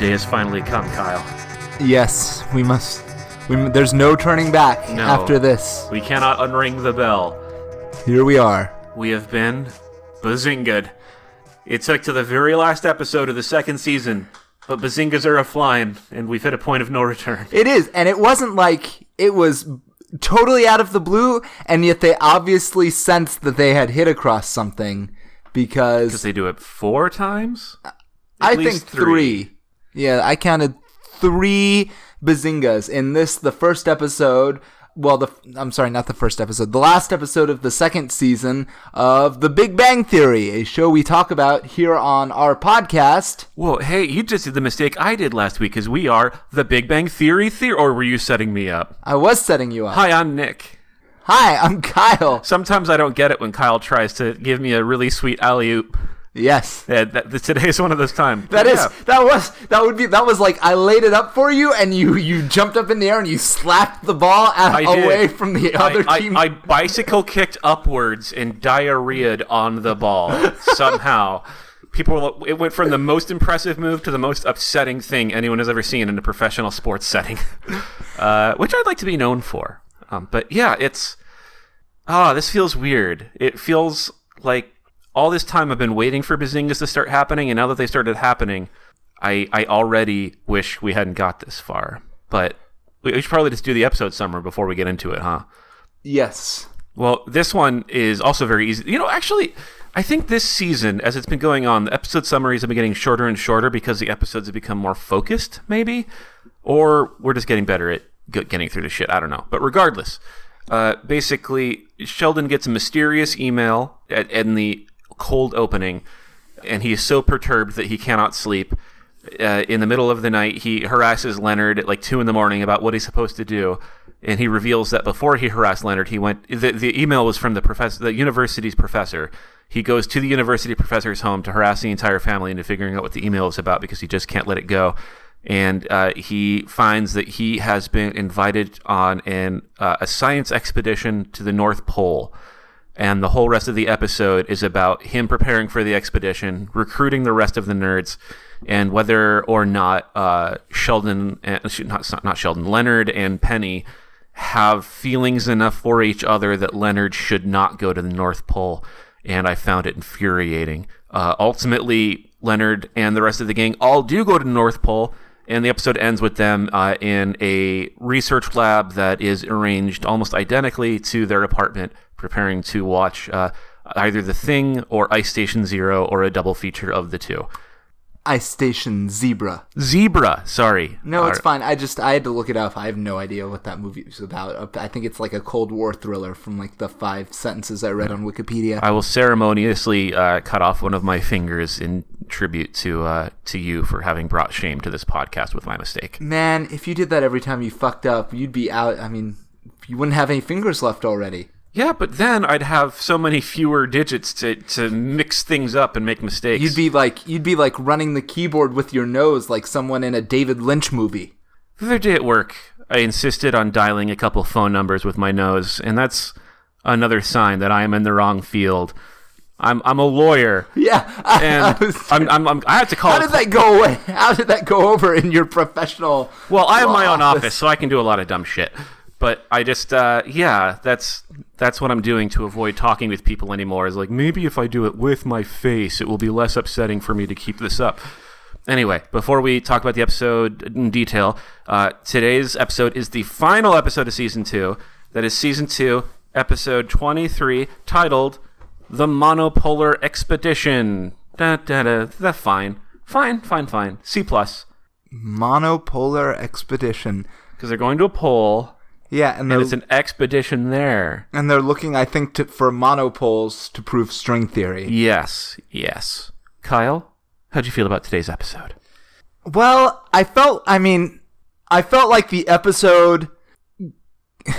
day has finally come, Kyle. Yes, we must. We, there's no turning back No. after this. We cannot unring the bell. Here we are. We have been bazingad. It took to the very last episode of the second season, but bazingas are a flying, and we've hit a point of no return. It is, and it wasn't like it was totally out of the blue, and yet they obviously sensed that they had hit across something because Because they do it four times? I least think three. Yeah, I counted three bazingas in this, the first episode. Well, the I'm sorry, not the first episode. The last episode of the second season of The Big Bang Theory, a show we talk about here on our podcast. Well, hey, you just did the mistake I did last week, because we are the Big Bang Theory theory, or were you setting me up? I was setting you up. Hi, I'm Nick. Hi, I'm Kyle. Sometimes I don't get it when Kyle tries to give me a really sweet alley oop. Yes. Yeah, that, today's one of those times. That is Yeah. that was that would be that was like I laid it up for you and you you jumped up in the air and you slapped the ball did. away from the other I, team. I, I bicycle kicked upwards and diarrheaed on the ball somehow. People, were- it went from the most impressive move to the most upsetting thing anyone has ever seen in a professional sports setting, uh, which I'd like to be known for. Um, but yeah, it's ah, this feels weird. It feels like all this time I've been waiting for bazingas to start happening, and now that they started happening, I I already wish we hadn't got this far. But we we should probably just do the episode summary before we get into it, huh? yes. Well, this one is also very easy. You know, actually, I think this season, as it's been going on, the episode summaries have been getting shorter and shorter because the episodes have become more focused, maybe, or we're just getting better at getting through the shit. I don't know. But regardless, uh, basically, Sheldon gets a mysterious email at, in the cold opening, and he is so perturbed that he cannot sleep. Uh, in the middle of the night, he harasses Leonard at like two in the morning about what he's supposed to do, and he reveals that before he harassed Leonard, he went. The, the email was from the professor, the university's professor. He goes to the university professor's home to harass the entire family into figuring out what the email is about because he just can't let it go. And uh, he finds that he has been invited on an uh, a science expedition to the North Pole and the whole rest of the episode is about him preparing for the expedition, recruiting the rest of the nerds, and whether or not uh, Sheldon, and, not not Sheldon, Leonard and Penny have feelings enough for each other that Leonard should not go to the North Pole. And I found it infuriating. Uh, ultimately, Leonard and the rest of the gang all do go to the North Pole, and the episode ends with them uh, in a research lab that is arranged almost identically to their apartment, preparing to watch uh, either The Thing or Ice Station Zero or a double feature of the two. Ice Station Zebra. Zebra, sorry. No, it's All fine. I just I had to look it up. I have no idea what that movie is about. I think it's like a Cold War thriller from like the five sentences I read on Wikipedia. I will ceremoniously uh, cut off one of my fingers in tribute to uh, to you for having brought shame to this podcast with my mistake. Man, if you did that every time you fucked up, you'd be out. I mean, you wouldn't have any fingers left already. Yeah, but then I'd have so many fewer digits to, to mix things up and make mistakes. You'd be like you'd be like running the keyboard with your nose like someone in a David Lynch movie. The other day at work, I insisted on dialing a couple phone numbers with my nose, and that's another sign that I am in the wrong field. I'm I'm a lawyer, Yeah, I, and I was- I'm, I'm, I'm I have to call. how did that go away? How did that go over in your professional? Well, I have my own office, so I can do a lot of dumb shit. But I just, uh, yeah, that's that's what I'm doing to avoid talking with people anymore. Is like maybe if I do it with my face, it will be less upsetting for me to keep this up. Anyway, before we talk about the episode in detail, uh, today's episode is the final episode of season two. That is season two, episode 23, titled "The Monopolar Expedition." Da, da, da. That's fine, fine, fine, fine. C plus Monopolar expedition. because they're going to a pole. Yeah, and And it's an expedition there. and they're looking, I think, to, for monopoles to prove string theory. Yes, yes. Kyle, how'd you feel about today's episode? Well, I felt. I mean, I felt like the episode.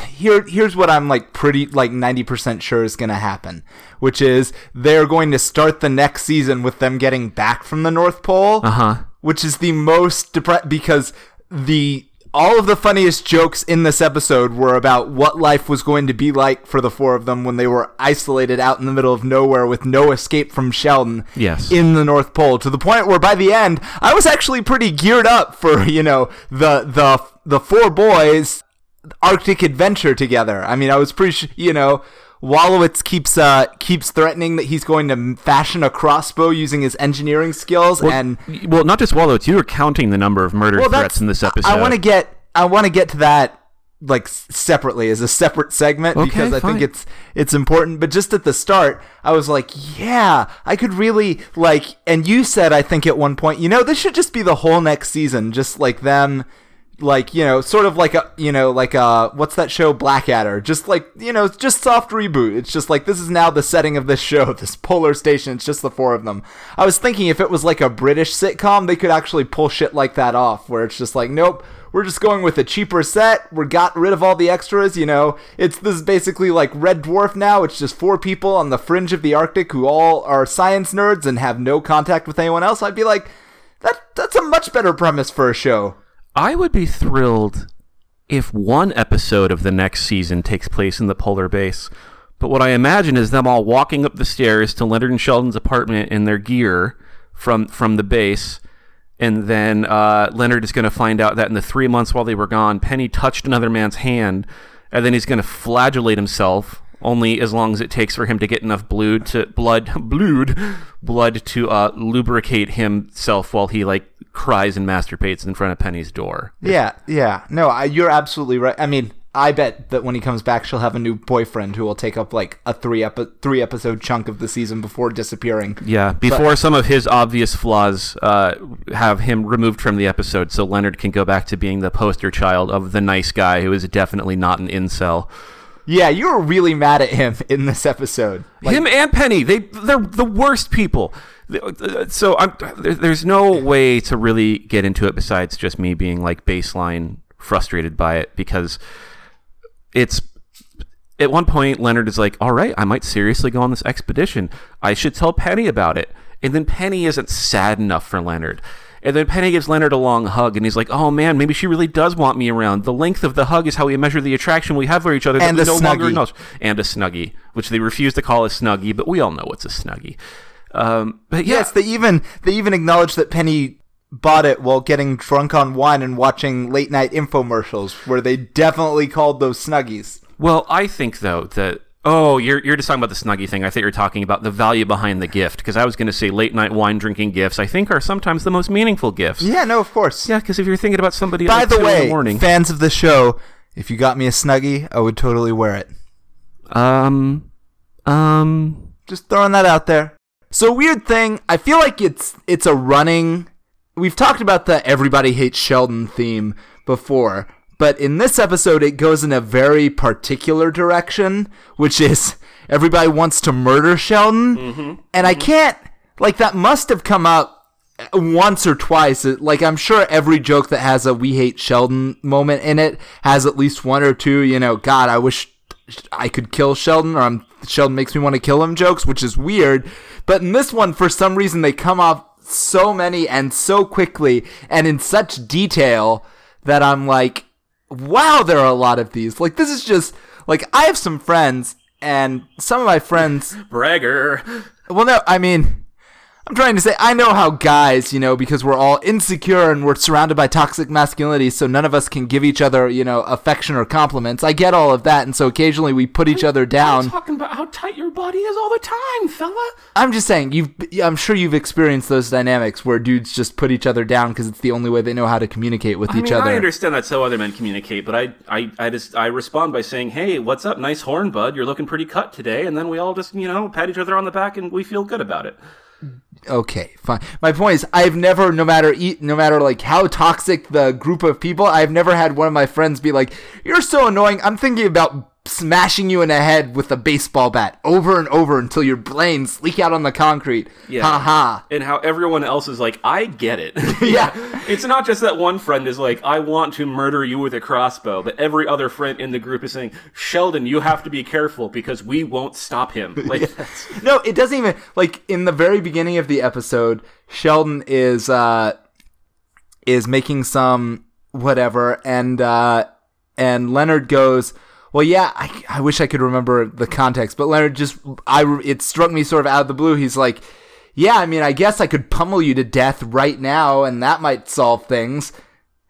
Here, here's what I'm like pretty like 90% sure is gonna happen, which is they're going to start the next season with them getting back from the North Pole, Uh huh. which is the most depre- because the all of the funniest jokes in this episode were about what life was going to be like for the four of them when they were isolated out in the middle of nowhere with no escape from Sheldon Yes. in the North Pole to the point where by the end I was actually pretty geared up for, you know, the the the four boys Arctic adventure together. I mean, I was pretty, you know, Wolowitz keeps uh keeps threatening that he's going to fashion a crossbow using his engineering skills and well, not just Wallow. You were counting the number of murder threats in this episode. I want to get I want to get to that like separately as a separate segment Okay, because I fine. think it's it's important. But just at the start, I was like, yeah, I could really like. And you said I think at one point, you know, this should just be the whole next season, just like them. Like you know, sort of like a you know, like uh, what's that show, Blackadder? Just like you know, just soft reboot. It's just like this is now the setting of this show, this polar station. It's just the four of them. I was thinking if it was like a British sitcom, they could actually pull shit like that off, where it's just like, nope, we're just going with a cheaper set. We got rid of all the extras. You know, it's this is basically like Red Dwarf now. It's just four people on the fringe of the Arctic who all are science nerds and have no contact with anyone else. I'd be like, that that's a much better premise for a show. I would be thrilled if one episode of the next season takes place in the polar base. But what I imagine is them all walking up the stairs to Leonard and Sheldon's apartment in their gear from from the base. And then uh, Leonard is going to find out that in the three months while they were gone, Penny touched another man's hand, and then he's going to flagellate himself. Only as long as it takes for him to get enough blood to blood blood blood to uh, lubricate himself while he like cries and masturbates in front of Penny's door. Yeah, yeah. No, I, you're absolutely right. I mean, I bet that when he comes back, she'll have a new boyfriend who will take up like a three epi- three episode chunk of the season before disappearing. Yeah, before some of his obvious flaws uh, have him removed from the episode, so Leonard can go back to being the poster child of the nice guy who is definitely not an incel. Yeah, you were really mad at him in this episode. Like, him and Penny, they they're the worst people. So I'm, there's no way to really get into it besides just me being like baseline frustrated by it because it's at one point Leonard is like, "All right, I might seriously go on this expedition. I should tell Penny about it." And then Penny isn't sad enough for Leonard. And then Penny gives Leonard a long hug, and he's like, "Oh man, maybe she really does want me around." The length of the hug is how we measure the attraction we have for each other. And that we no longer snuggie. acknowledge. And a snuggie, which they refuse to call a snuggie, but we all know what's a snuggie. Um, but yeah, Yes, they even they even acknowledged that Penny bought it while getting drunk on wine and watching late night infomercials, where they definitely called those snuggies. Well, I think though that oh, you're you're just talking about the snuggie thing. I thought you were talking about the value behind the gift because I was going to say late night wine drinking gifts. I think are sometimes the most meaningful gifts. Yeah, no, of course. Yeah, because if you're thinking about somebody, By like the way, the morning, fans of the show, if you got me a snuggie, I would totally wear it. um, um, Just throwing that out there. So weird thing, I feel like it's it's a running we've talked about the everybody hates Sheldon theme before, but in this episode it goes in a very particular direction, which is everybody wants to murder Sheldon. Mm-hmm. And I mm-hmm. can't like that must have come up once or twice. Like I'm sure every joke that has a we hate Sheldon moment in it has at least one or two, you know, god, I wish I could kill Sheldon or I'm Sheldon makes me want to kill him jokes, which is weird. But in this one for some reason they come off so many and so quickly and in such detail that I'm like wow, there are a lot of these. Like this is just like I have some friends and some of my friends bragger. well, no, I mean, I'm trying to say I know how guys, you know, because we're all insecure and we're surrounded by toxic masculinity, so none of us can give each other, you know, affection or compliments. I get all of that, and so occasionally we put each other down. I'm talking about how tight your body is all the time, fella. I'm just saying, you've, I'm sure you've experienced those dynamics where dudes just put each other down because it's the only way they know how to communicate with I each mean, other. I understand that's how other men communicate, but I, I, I just I respond by saying, "Hey, what's up? Nice horn, bud. You're looking pretty cut today." And then we all just, you know, pat each other on the back and we feel good about it. Okay, fine. My point is, I've never, no matter no matter like how toxic the group of people, I've never had one of my friends be like, "You're so annoying." I'm thinking about smashing you in the head with a baseball bat over and over until your brains leak out on the concrete. Yeah. Ha ha. And how everyone else is like, "I get it." Yeah. It's not just that one friend is like, I want to murder you with a crossbow, but every other friend in the group is saying, Sheldon, you have to be careful because we won't stop him. Like, No, it doesn't even like in the very beginning of the episode, Sheldon is uh is making some whatever, and uh, and Leonard goes, "Well, yeah, I, I wish I could remember the context, but Leonard just I it struck me sort of out of the blue. He's like, "Yeah, I mean, I guess I could pummel you to death right now, and that might solve things."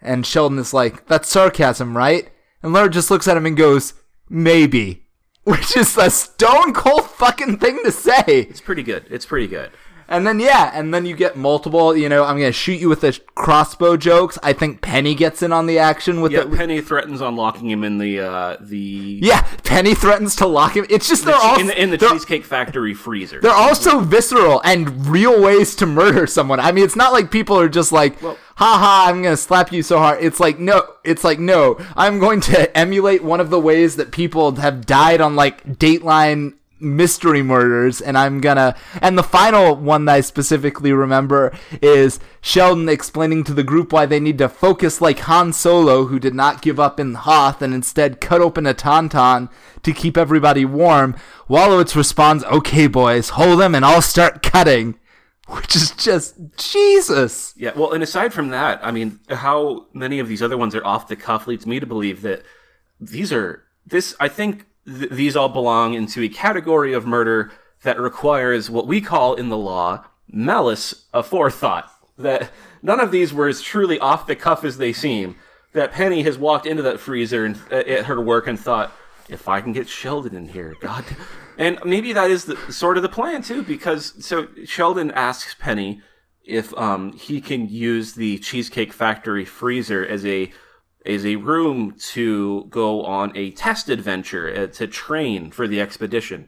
And Sheldon is like, "That's sarcasm, right?" And Leonard just looks at him and goes, "Maybe." Which is a stone cold fucking thing to say. It's pretty good. It's pretty good. And then yeah, and then you get multiple. You know, I'm gonna shoot you with the crossbow jokes. I think Penny gets in on the action with Yeah, the. Penny threatens on locking him in the uh, the Yeah, Penny threatens to lock him. It's just the they're all in the, in the Cheesecake Factory freezer. they're all so visceral and real ways to murder someone. I mean, it's not like people are just like, Well, "Ha ha, I'm gonna slap you so hard." It's like no, it's like no, I'm going to emulate one of the ways that people have died on like Dateline mystery murders and I'm gonna and the final one that I specifically remember is Sheldon explaining to the group why they need to focus like Han Solo who did not give up in Hoth and instead cut open a tauntaun to keep everybody warm. Wolowitz responds, "Okay boys, hold them and I'll start cutting." Which is just Jesus. Yeah, well, and aside from that, I mean, how many of these other ones are off the cuff leads me to believe that these are this. I think th- these all belong into a category of murder that requires what we call in the law malice aforethought. That none of these were as truly off the cuff as they seem. That Penny has walked into that freezer and, uh, at her work and thought, if I can get Sheldon in here, God. And maybe that is the, sort of the plan too, because so Sheldon asks Penny if um, he can use the Cheesecake Factory freezer as a as a room to go on a test adventure uh, to train for the expedition.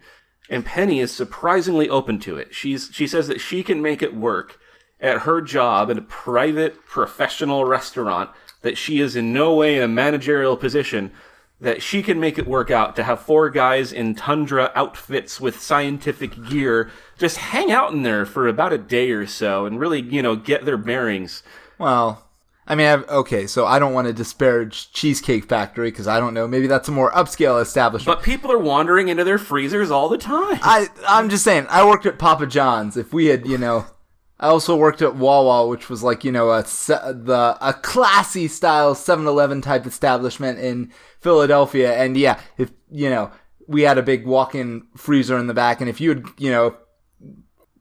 And Penny is surprisingly open to it. She's she says that she can make it work at her job in a private professional restaurant that she is in no way in a managerial position that she can make it work out to have four guys in tundra outfits with scientific gear just hang out in there for about a day or so and really, you know, get their bearings. Well, I mean, I've, okay, so I don't want to disparage Cheesecake Factory because I don't know. Maybe that's a more upscale establishment. But people are wandering into their freezers all the time. I I'm just saying. I worked at Papa John's. If we had, you know, I also worked at Wawa, which was like you know a the a classy style 7-Eleven type establishment in Philadelphia. And yeah, if you know, we had a big walk-in freezer in the back, and if you had, you know.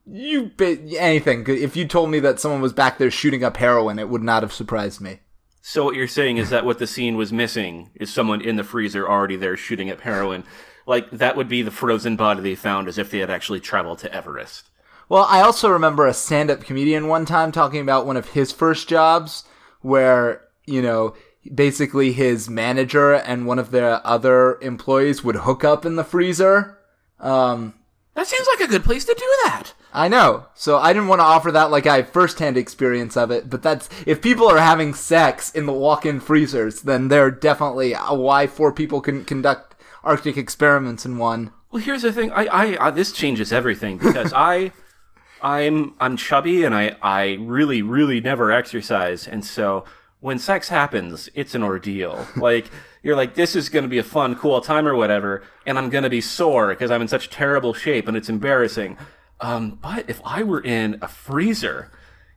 You ba- anything? If you told me that someone was back there shooting up heroin, it would not have surprised me. So what you're saying is that what the scene was missing is someone in the freezer already there shooting up heroin. Like that would be the frozen body they found as if they had actually traveled to Everest. Well, I also remember a stand up comedian one time talking about one of his first jobs where, you know, basically his manager and one of the other employees would hook up in the freezer. Um, That seems like a good place to do that. I know. So I didn't want to offer that like I have firsthand experience of it, but that's if people are having sex in the walk-in freezers, then they're definitely uh, why four people can conduct Arctic experiments in one. Well, here's the thing. I, I, I this changes everything because I, I'm, I'm chubby and I, I really, really never exercise, and so when sex happens, it's an ordeal. Like you're like, this is going to be a fun, cool time or whatever, and I'm going to be sore because I'm in such terrible shape and it's embarrassing. Um, but if I were in a freezer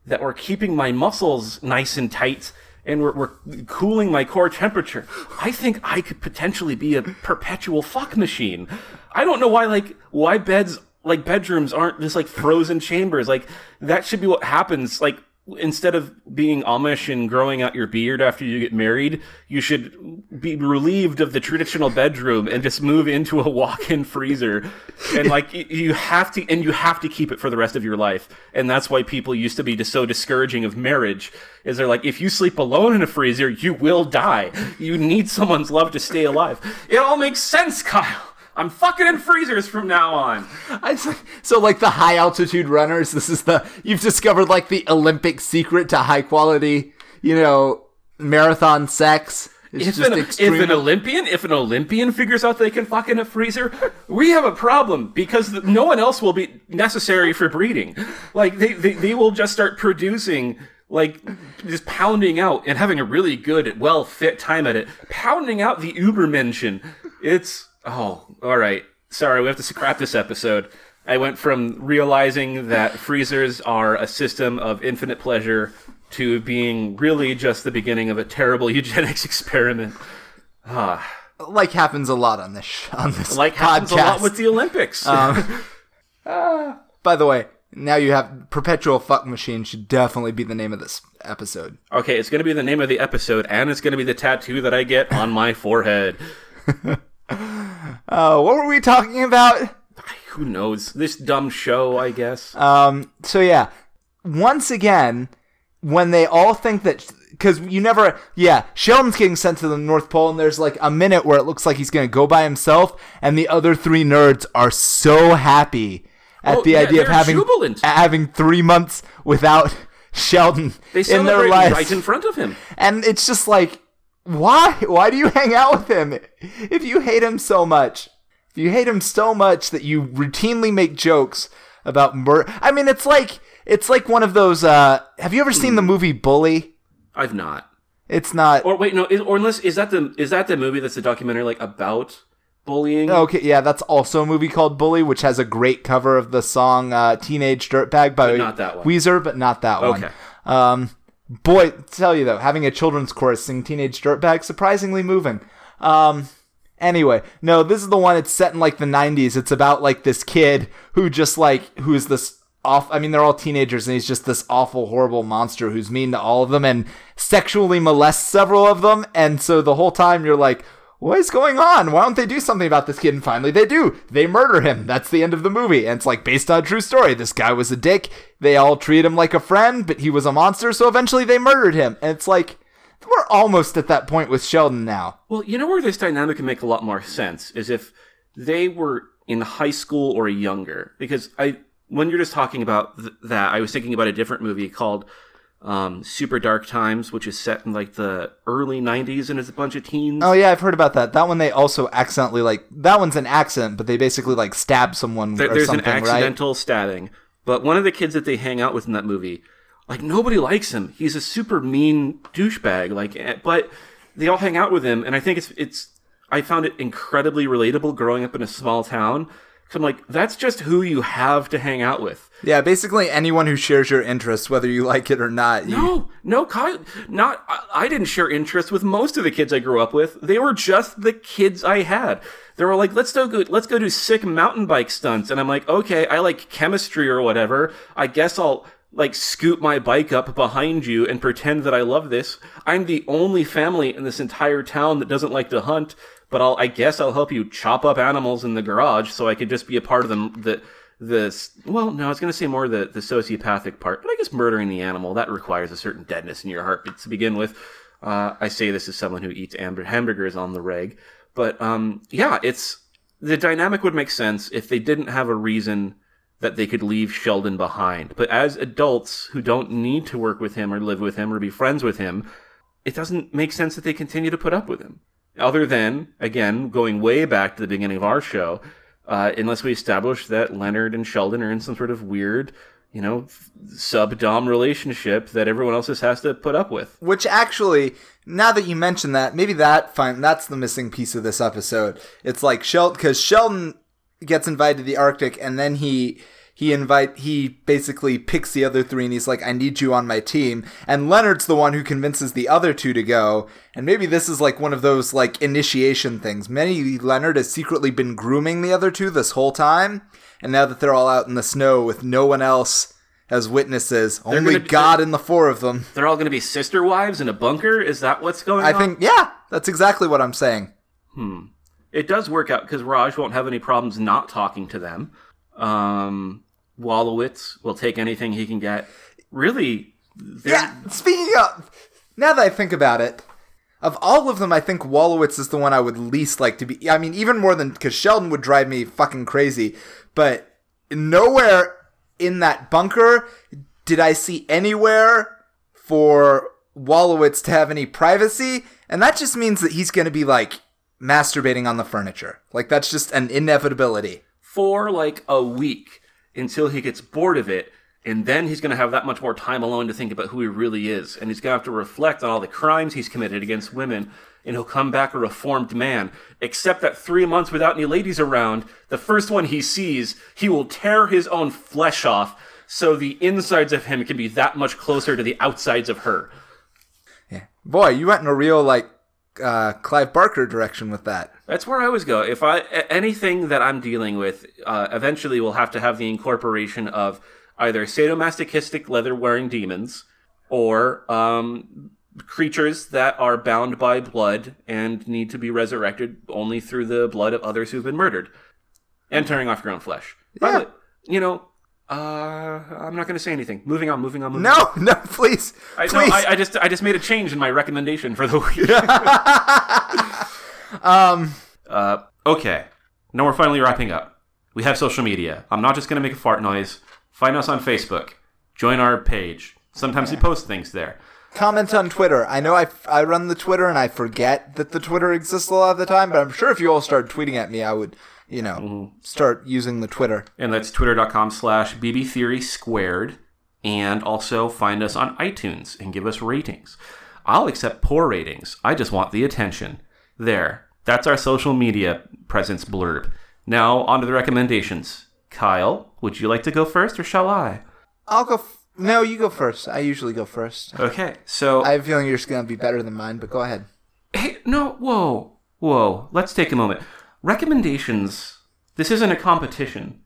that were keeping my muscles nice and tight and we're, we're cooling my core temperature, I think I could potentially be a perpetual fuck machine. I don't know why, like, why beds, like, bedrooms aren't just like frozen chambers. Like, that should be what happens. Like, instead of being Amish and growing out your beard after you get married, you should be relieved of the traditional bedroom and just move into a walk-in freezer. And like you have to, and you have to keep it for the rest of your life. And that's why people used to be just so discouraging of marriage. Is they're like, if you sleep alone in a freezer, you will die. You need someone's love to stay alive. It all makes sense, Kyle. I'm fucking in freezers from now on. I, so like the high altitude runners, this is the you've discovered like the Olympic secret to high quality, you know, marathon sex. It's If just an, extreme. if an Olympian, if an Olympian figures out they can fuck in a freezer, we have a problem because no one else will be necessary for breeding. Like they, they, they will just start producing, like just pounding out and having a really good, well fit time at it, pounding out the Uber Ubermenschen. It's oh, all right. Sorry, we have to scrap this episode. I went from realizing that freezers are a system of infinite pleasure to being really just the beginning of a terrible eugenics experiment. Ah, Like happens a lot on this sh- on this like podcast. happens a lot with the Olympics. Um, ah. By the way, now you have perpetual fuck machine should definitely be the name of this episode. okay, it's going to be the name of the episode, and it's going to be the tattoo that I get on my forehead. Uh, what were we talking about? Who knows? This dumb show, I guess. Um, so yeah, once again, when they all think that, because you never, yeah, Sheldon's getting sent to the North Pole, and there's like a minute where it looks like he's gonna go by himself, and the other three nerds are so happy at Oh, the yeah, idea of having jubilant. having three months without Sheldon they in their life right in front of him. and it's just like, why? Why do you hang out with him if you hate him so much? If you hate him so much that you routinely make jokes about murder, I mean, it's like it's like one of those. Uh, have you ever seen the movie Bully? I've not. It's not. Or wait, no. Is, or unless is that the is that the movie that's a documentary like about bullying? Okay, yeah, that's also a movie called Bully, which has a great cover of the song uh, "Teenage Dirtbag" by But not that one. Weezer, but not that one. Okay. Um, boy, tell you though, having a children's chorus sing "Teenage Dirtbag" surprisingly moving. Um, anyway, no, this is the one. It's set in like the '90s. It's about like this kid who just like who is this off. I mean, they're all teenagers, and he's just this awful, horrible monster who's mean to all of them and sexually molests several of them. And so the whole time you're like. What is going on? Why don't they do something about this kid? And finally they do. They murder him. That's the end of the movie. And it's like based on a true story. This guy was a dick. They all treat him like a friend, but he was a monster, so eventually they murdered him. And it's like, we're almost at that point with Sheldon now. Well, you know where this dynamic can make a lot more sense is if they were in high school or younger. Because I, when you're just talking about th- that, I was thinking about a different movie called um, Super Dark Times, which is set in like the early '90s and is a bunch of teens. Oh yeah, I've heard about that. That one they also accidentally like that one's an accident, but they basically like stab someone There- there's an right? accidental stabbing. But one of the kids that they hang out with in that movie, like nobody likes him. He's a super mean douchebag. Like, eh, but they all hang out with him, and I think it's it's. I found it incredibly relatable growing up in a small town. So I'm like, that's just who you have to hang out with. Yeah, basically anyone who shares your interests, whether you like it or not. You, No, no, Kyle, not. I, I didn't share interests with most of the kids I grew up with. They were just the kids I had. They were like, let's go, go, let's go do sick mountain bike stunts, and I'm like, okay, I like chemistry or whatever. I guess I'll like scoot my bike up behind you and pretend that I love this. I'm the only family in this entire town that doesn't like to hunt, but I'll, I guess I'll help you chop up animals in the garage so I could just be a part of them. The the well, no, I was going to say more the the sociopathic part, but I guess murdering the animal that requires a certain deadness in your heart to begin with. Uh, I say this as someone who eats hamburgers on the reg, but um, yeah, it's the dynamic would make sense if they didn't have a reason that they could leave Sheldon behind. But as adults who don't need to work with him or live with him or be friends with him, it doesn't make sense that they continue to put up with him. Other than, again, going way back to the beginning of our show, uh, unless we establish that Leonard and Sheldon are in some sort of weird, you know, sub dom relationship that everyone else just has to put up with. Which actually, now that you mention that, maybe that fine that's the missing piece of this episode. It's like Sheldon because Sheldon gets invited to the Arctic and then he he invite he basically picks the other three and he's like, I need you on my team. And Leonard's the one who convinces the other two to go. And maybe this is like one of those like initiation things. Maybe Leonard has secretly been grooming the other two this whole time. And now that they're all out in the snow with no one else as witnesses, only gonna be- God and the four of them. They're all going to be sister wives in a bunker? Is that what's going I on? I think, yeah, that's exactly what I'm saying. Hmm. It does work out because Raj won't have any problems not talking to them. Um, Wolowitz will take anything he can get. Really, Yeah, speaking of, now that I think about it, of all of them, I think Wolowitz is the one I would least like to be. I mean, even more than, because Sheldon would drive me fucking crazy, but nowhere in that bunker did I see anywhere for Wolowitz to have any privacy, and that just means that he's going to be like masturbating on the furniture. Like, that's just an inevitability. for like a week until he gets bored of it. And then he's going to have that much more time alone to think about who he really is. And he's going to have to reflect on all the crimes he's committed against women. And he'll come back a reformed man. Except that three months without any ladies around, the first one he sees, he will tear his own flesh off so the insides of him can be that much closer to the outsides of her. Yeah. Boy, you went in a real like uh, Clive Barker direction with that. That's where I always go. If I anything that I'm dealing with, uh, eventually will have to have the incorporation of either sadomasochistic leather-wearing demons or um, creatures that are bound by blood and need to be resurrected only through the blood of others who've been murdered and tearing off your own flesh. Yeah. you know, uh, I'm not going to say anything. Moving on. Moving on. Moving No, on. no, please, I, no, please. I, I just I just made a change in my recommendation for the week. um, Uh, okay. Now we're finally wrapping up. We have social media. I'm not just going to make a fart noise. Find us on Facebook. Join our page. Sometimes we post things there. comment on Twitter. I know I, I run the Twitter and I forget that the Twitter exists a lot of the time, but I'm sure if you all started tweeting at me, I would, you know, Mm-hmm. start using the Twitter. And that's twitter.com slash bbtheory squared. And also find us on iTunes and give us ratings. I'll accept poor ratings. I just want the attention. There. That's our social media presence blurb. Now, on to the recommendations. Kyle, would you like to go first or shall I? I'll go. F- no, you go first. I usually go first. Okay, so I have a feeling you're just gonna be better than mine, but go ahead. Hey, no, whoa, whoa. Let's take a moment. Recommendations. This isn't a competition.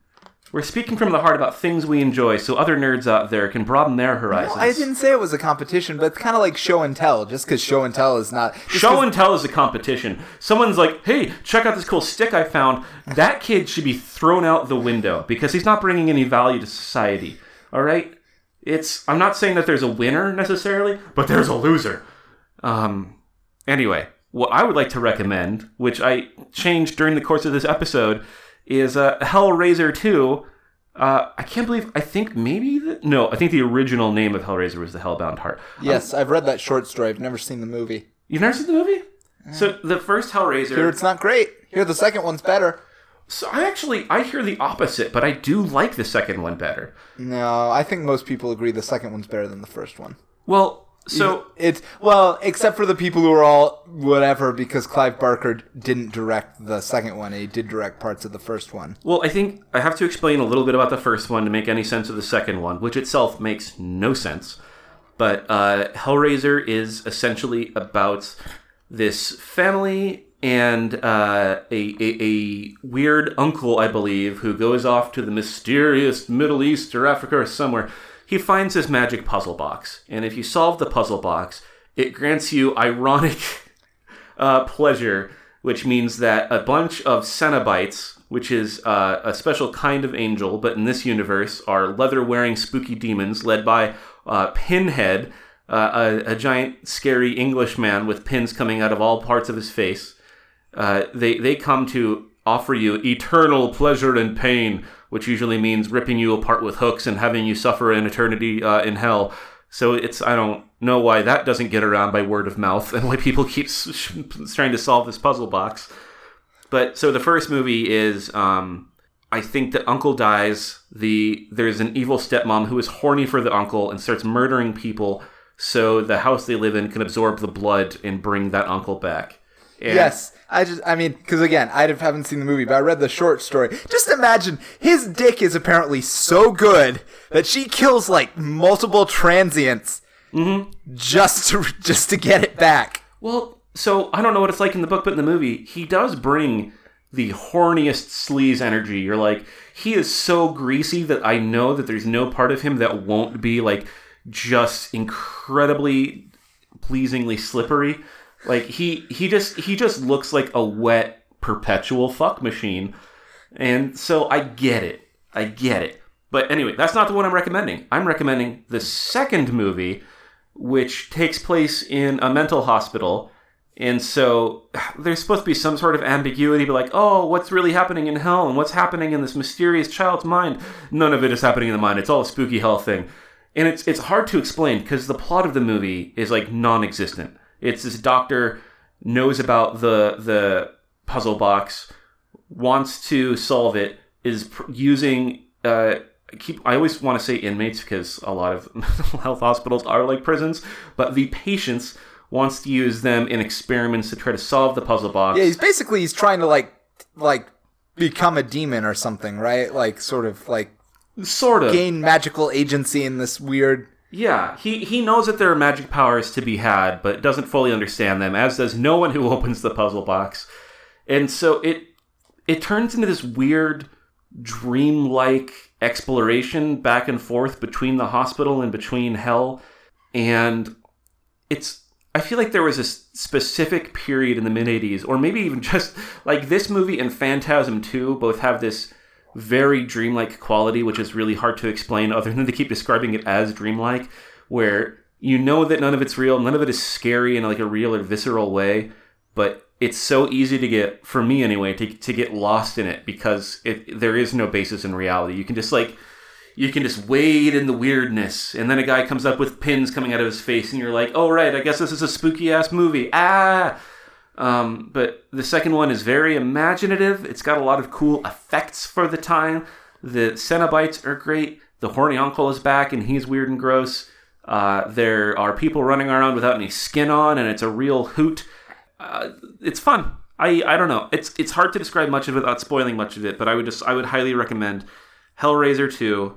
We're speaking from the heart about things we enjoy, so other nerds out there can broaden their horizons. I didn't say it was a competition, but it's kind of like show and tell. Just because show and tell is not show and tell is a competition. Someone's like, "Hey, check out this cool stick I found." That kid should be thrown out the window because he's not bringing any value to society. All right? It's I'm not saying that there's a winner necessarily, but there's a loser. Um anyway, what I would like to recommend, which I changed during the course of this episode, is uh, Hellraiser 2. Uh, I can't believe. I think maybe the, no. I think the original name of Hellraiser was the Hellbound Heart. Yes, I've read that short story. I've never seen the movie. You've never seen the movie? So the first Hellraiser. Here it's not great. Here the second one's better. So I actually I hear the opposite, but I do like the second one better. No, I think most people agree the second one's better than the first one. Well, so It's well, except for the people who are all whatever because Clive Barker didn't direct the second one. He did direct parts of the first one. well, I think I have to explain a little bit about the first one to make any sense of the second one, which itself makes no sense. But uh, Hellraiser is essentially about this family and uh, a, a, a weird uncle, I believe, who goes off to the mysterious Middle East or Africa or somewhere. He finds his magic puzzle box, and if you solve the puzzle box, it grants you ironic uh, pleasure, which means that a bunch of Cenobites, which is uh, a special kind of angel, but in this universe are leather wearing spooky demons led by uh, Pinhead, uh, a, a giant scary Englishman with pins coming out of all parts of his face. Uh, they, they come to offer you eternal pleasure and pain, which usually means ripping you apart with hooks and having you suffer an eternity uh, in hell. So it's I don't know why that doesn't get around by word of mouth and why people keep trying to solve this puzzle box. But so the first movie is um, I think that uncle dies. The there's an evil stepmom who is horny for the uncle and starts murdering people so the house they live in can absorb the blood and bring that uncle back. And- Yes, I just, I mean, because again, I haven't seen the movie, but I read the short story. Just imagine his dick is apparently so good that she kills like multiple transients mm-hmm. just to just to get it back. Well, so I don't know what it's like in the book, but in the movie, he does bring the horniest sleaze energy. You're like, he is so greasy that I know that there's no part of him that won't be like just incredibly pleasingly slippery. Like he he just he just looks like a wet perpetual fuck machine. And so I get it. I get it. But anyway, that's not the one I'm recommending. I'm recommending the second movie, which takes place in a mental hospital. And so there's supposed to be some sort of ambiguity, but like, oh, what's really happening in hell and what's happening in this mysterious child's mind? None of it is happening in the mind. It's all a spooky hell thing. And it's it's hard to explain because the plot of the movie is like non-existent. It's this doctor knows about the the puzzle box, wants to solve it, is pr- using uh, keep I always want to say inmates because a lot of mental health hospitals are like prisons, but the patients wants to use them in experiments to try to solve the puzzle box. Yeah, he's basically he's trying to like like become a demon or something, right? Like sort of like sort of. gain magical agency in this weird. Yeah, he, he knows that there are magic powers to be had, but doesn't fully understand them, as does no one who opens the puzzle box. And so it it turns into this weird dreamlike exploration back and forth between the hospital and between hell. And it's I feel like there was a specific period in the mid 80s, or maybe even just like this movie and Phantasm 2 both have this very dreamlike quality, which is really hard to explain other than to keep describing it as dreamlike, where you know that none of it's real, none of it is scary in like a real or visceral way, but it's so easy to get, for me anyway, to, to get lost in it because it, there is no basis in reality. You can just like, you can just wade in the weirdness, and then a guy comes up with pins coming out of his face, and you're like, oh, right, I guess this is a spooky ass movie. Ah! Um, but the second one is very imaginative. It's got a lot of cool effects for the time. The Cenobites are great. The horny uncle is back, and he's weird and gross. Uh, there are people running around without any skin on, and it's a real hoot. Uh, it's fun. I, I don't know. It's it's hard to describe much of it without spoiling much of it, but I would just I would highly recommend Hellraiser 2,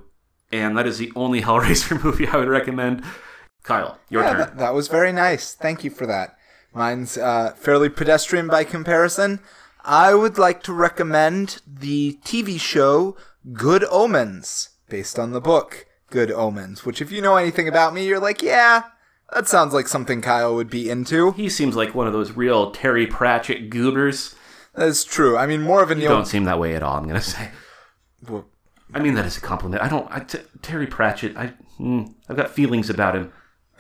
and that is the only Hellraiser movie I would recommend. Kyle, your Yeah, turn. that, that was very nice. Thank you for that. Mine's uh, fairly pedestrian by comparison. I would like to recommend the TV show Good Omens, based on the book Good Omens, which, if you know anything about me, you're like, yeah, that sounds like something Kyle would be into. He seems like one of those real Terry Pratchett goobers. That's true. I mean, more of a Neil. Don't seem that way at all. I'm gonna say. Well, I mean that as a compliment. I don't. I, t- Terry Pratchett. I. Mm, I've got feelings about him.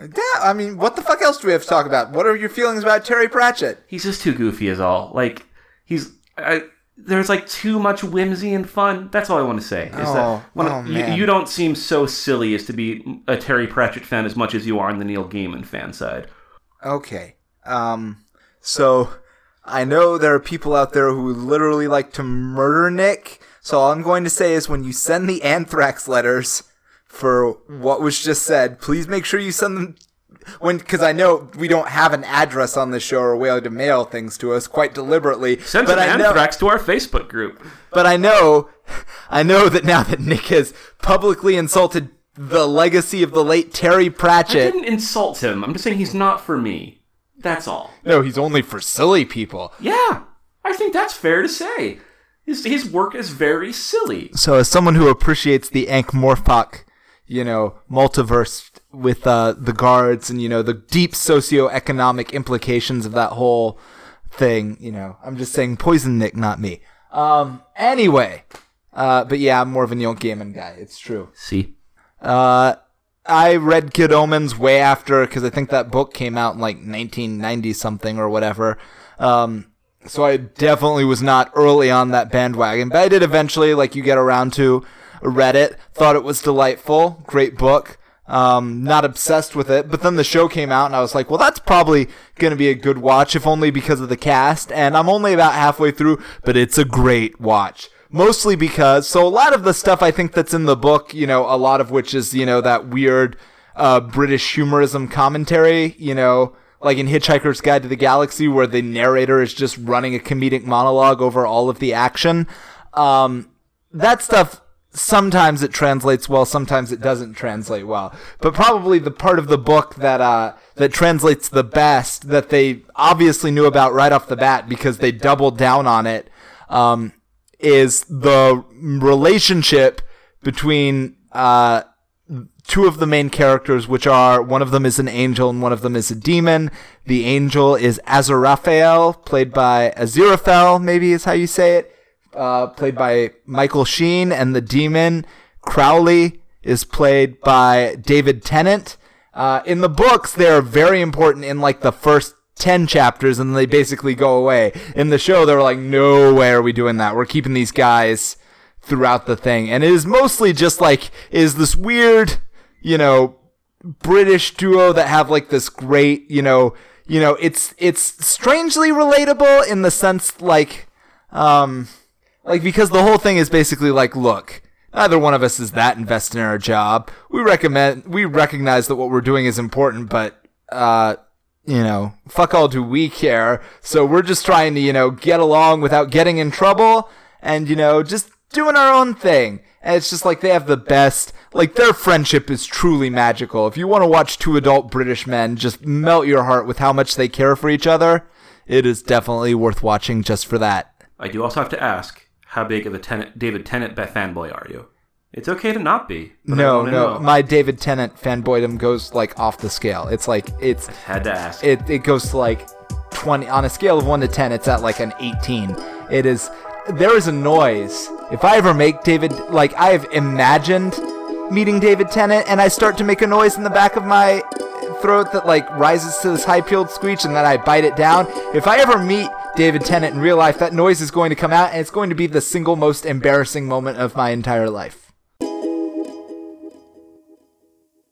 Yeah, I mean, what the fuck else do we have to talk about? What are your feelings about Terry Pratchett? He's just too goofy, is all. Like he's. I, there's like too much whimsy and fun. That's all I want to say. Is Oh, that when, oh, you, man. you don't seem so silly as to be a Terry Pratchett fan as much as you are on the Neil Gaiman fan side. Okay. Um so I know there are people out there who literally like to murder Nick. So all I'm going to say is when you send the anthrax letters for what was just said, please make sure you send them when because I know we don't have an address on the show or a way to mail things to us quite deliberately. Send but some I know, to our Facebook group. but I know, I know that now that Nick has publicly insulted the legacy of the late Terry Pratchett. I didn't insult him. I'm just saying he's not for me. That's all. No, he's only for silly people. Yeah, I think that's fair to say. His, his work is very silly. So, as someone who appreciates the Ankh Morpork, you know, multiverse with uh, the guards and you know the deep socioeconomic implications of that whole thing, you know, I'm just saying poison Nick, not me. Um. Anyway, uh, but yeah, I'm more of a Neil Gaiman guy. It's true. See? Uh, I read Good Omens way after because I think that book came out in like 1990 something or whatever. Um, so I definitely was not early on that bandwagon, but I did eventually, like you get around to, read it, thought it was delightful, great book. Um, not obsessed with it, but then the show came out and I was like, well, that's probably gonna be a good watch, if only because of the cast. And I'm only about halfway through, but it's a great watch mostly because so a lot of the stuff I think that's in the book, you know, a lot of which is you know that weird uh, British humorism commentary, you know, like in Hitchhiker's Guide to the Galaxy, where the narrator is just running a comedic monologue over all of the action. Um, that stuff sometimes it translates well, sometimes it doesn't translate well. But probably the part of the book that uh, that translates the best that they obviously knew about right off the bat because they doubled down on it. Um, is the relationship between uh, two of the main characters, which are one of them is an angel and one of them is a demon. The angel is Aziraphale, played by Aziraphale, maybe is how you say it, uh, played by Michael Sheen, and the demon Crowley is played by David Tennant. Uh, in the books, they're very important in like the first 10 chapters and they basically go away. In the show, they're like, no way are we doing that. We're keeping these guys throughout the thing. And it is mostly just like, is this weird, you know, British duo that have like this great, you know, you know, it's, it's strangely relatable in the sense like, um, like because the whole thing is basically like, look, neither one of us is that invested in our job. We recommend, we recognize that what we're doing is important, but, uh, you know, fuck all do we care. So we're just trying to, you know, get along without getting in trouble and, you know, just doing our own thing. And it's just like they have the best, like their friendship is truly magical. If you want to watch two adult British men just melt your heart with how much they care for each other, it is definitely worth watching just for that. I do also have to ask, how big of a Tennant, David Tennant fanboy are you? It's okay to not be. No, no, my David Tennant fanboydom goes like off the scale. It's like it's had to ask. it it goes to like 20 on a scale of 1 to 10 it's at like an 18 it is there is a noise if i ever make david like i have imagined meeting david tennant and i start to make a noise in the back of my throat that like rises to this high peeled screech and then i bite it down if i ever meet david tennant in real life that noise is going to come out and it's going to be the single most embarrassing moment of my entire life